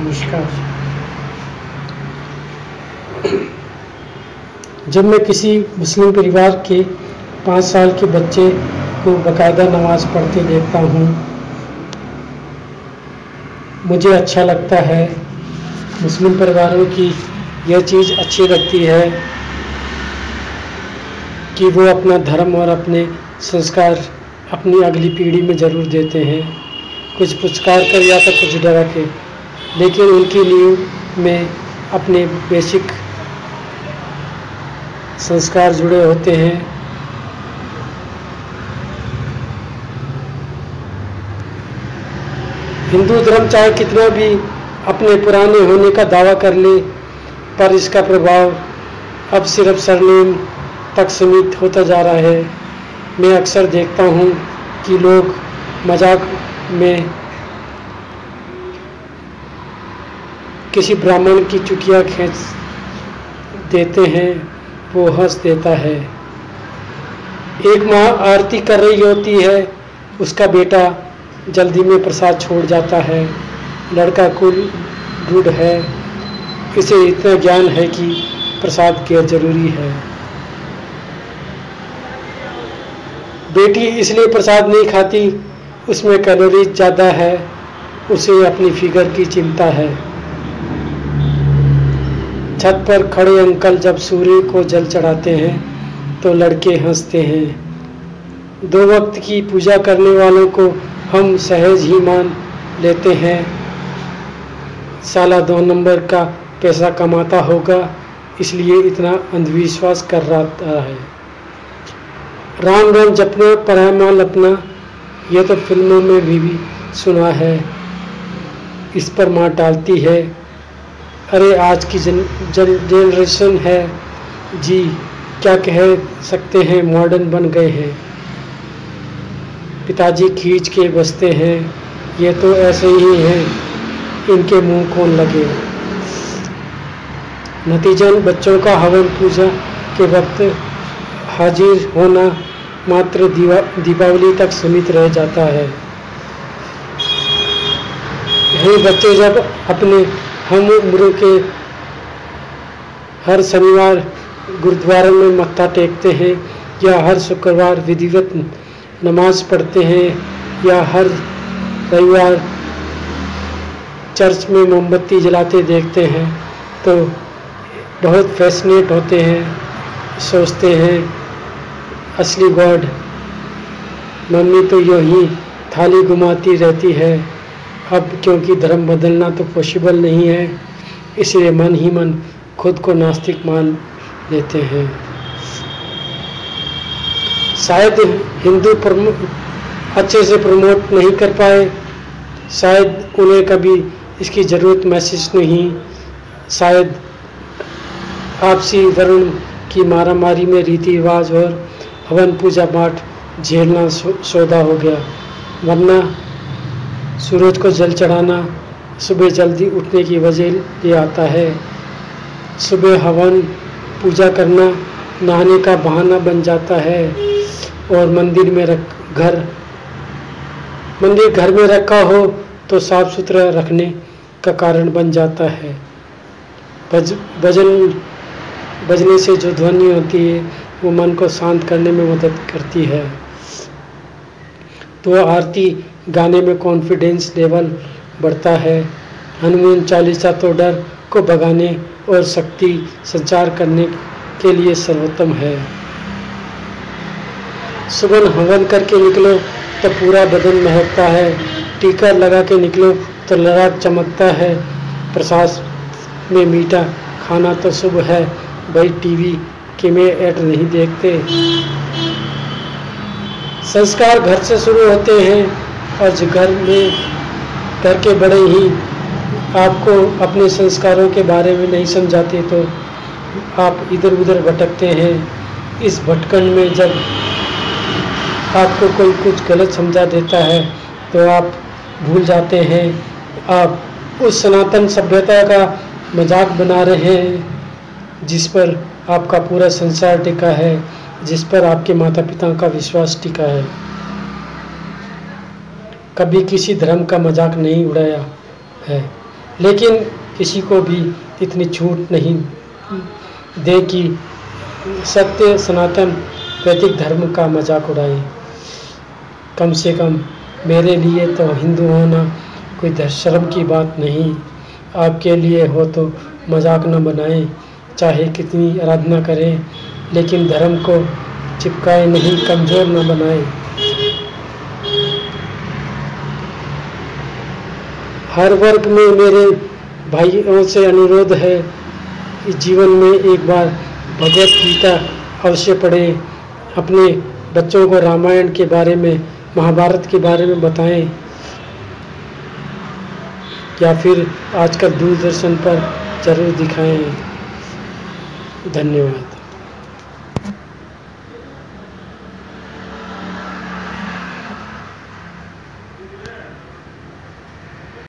नमस्कार। जब मैं किसी मुस्लिम परिवार के पाँच साल के बच्चे को बाकायदा नमाज़ पढ़ते देखता हूँ, मुझे अच्छा लगता है। मुस्लिम परिवारों की यह चीज़ अच्छी लगती है कि वो अपना धर्म और अपने संस्कार अपनी अगली पीढ़ी में ज़रूर देते हैं। कुछ पुचकार कर या तो कुछ डरा के लेकिन उनकी नींव में अपने बेसिक संस्कार जुड़े होते हैं। हिंदू धर्म चाहे कितना भी अपने पुराने होने का दावा कर ले, पर इसका प्रभाव अब सिर्फ़ सरनेम तक सीमित होता जा रहा है। मैं अक्सर देखता हूँ कि लोग मज़ाक में किसी ब्राह्मण की चुटिया खींच देते हैं, वो हंस देता है। एक माँ आरती कर रही होती है, उसका बेटा जल्दी में प्रसाद छोड़ जाता है। लड़का कुल रूढ़ है, इसे इतना ज्ञान है कि प्रसाद क्या ज़रूरी है। बेटी इसलिए प्रसाद नहीं खाती, उसमें कैलोरी ज़्यादा है, उसे अपनी फिगर की चिंता है। छत पर खड़े अंकल जब सूर्य को जल चढ़ाते हैं तो लड़के हँसते हैं। दो वक्त की पूजा करने वालों को हम सहज ही मान लेते हैं। साला दो नंबर का पैसा कमाता होगा इसलिए इतना अंधविश्वास कर रहा है। राम राम जपना परामाल अपना यह तो फ़िल्मों में भी, भी सुना है। इस पर माँ टालती है। अरे, आज की जन जनरेशन है। जी, क्या कह सकते हैं? मॉडर्न बन गए हैं। पिताजी खींच के बसते हैं। ये तो ऐसे ही हैं। इनके मुँह कौन लगे? नतीजन, बच्चों का हवन पूजा के वक्त हाजिर होना मात्र दीवा, दीपावली तक सीमित रह जाता है। यही बच्चे जब अपने हम उम्र के हर शनिवार गुरुद्वारे में मत्था टेकते हैं, या हर शुक्रवार विधिवत नमाज़ पढ़ते हैं, या हर रविवार चर्च में मोमबत्ती जलाते देखते हैं तो बहुत फैसिनेट होते हैं, सोचते हैं, असली गॉड, मम्मी तो यूँ ही थाली घुमाती रहती है। अब क्योंकि धर्म बदलना तो पॉसिबल नहीं है, इसलिए मन ही मन खुद को नास्तिक मान लेते हैं। शायद हिंदू अच्छे से प्रमोट नहीं कर पाए, शायद उन्हें कभी इसकी ज़रूरत महसूस नहीं, शायद आपसी वर्ण की मारामारी में रीति रिवाज और हवन पूजा पाठ झेलना सौदा हो गया, वरना सूरज को जल चढ़ाना, सुबह जल्दी उठने की वजह ये आता है। सुबह हवन, पूजा करना, नहाने का बहाना बन जाता है और मंदिर में रख, घर, मंदिर घर में रखा हो तो साफ़ सुथरा रखने का कारण बन जाता है। भज, भजन, बजने से जो ध्वनि होती है, वो मन को शांत करने में मदद करती है। तो आरती गाने में कॉन्फिडेंस लेवल बढ़ता है। हनुमान चालीसा तो डर को भगाने और शक्ति संचार करने के लिए सर्वोत्तम है। सुबह हवन करके निकलो तो पूरा बदन महकता है। टीका लगा के निकलो तो लड़ाक चमकता है। प्रसाद में मीठा खाना तो शुभ है। भाई टीवी कि मैं ऐड नहीं देखते। संस्कार घर से शुरू होते हैं। और घर में घर के बड़े ही आपको अपने संस्कारों के बारे में नहीं समझाते तो आप इधर उधर भटकते हैं। इस भटकन में जब आपको कोई कुछ गलत समझा देता है तो आप भूल जाते हैं। आप उस सनातन सभ्यता का मज़ाक बना रहे हैं, जिस पर आपका पूरा संसार टिका है, जिस पर आपके माता पिता का विश्वास टिका है। कभी किसी धर्म का मज़ाक नहीं उड़ाया है, लेकिन किसी को भी इतनी छूट नहीं दे कि सत्य, सनातन, वैदिक धर्म का मज़ाक उड़ाए। कम से कम मेरे लिए तो हिंदू होना कोई शर्म की बात नहीं। आपके लिए हो तो मज़ाक न बनाएँ, चाहे कितनी आराधना करें, लेकिन धर्म को चिपकाए नहीं, कमज़ोर न बनाए। हर वर्ग में मेरे भाइयों से अनुरोध है कि जीवन में एक बार भगवत गीता अवश्य पढ़े, अपने बच्चों को रामायण के बारे में, महाभारत के बारे में बताएँ, या फिर आजकल दूरदर्शन पर ज़रूर दिखाएँ। धन्यवाद।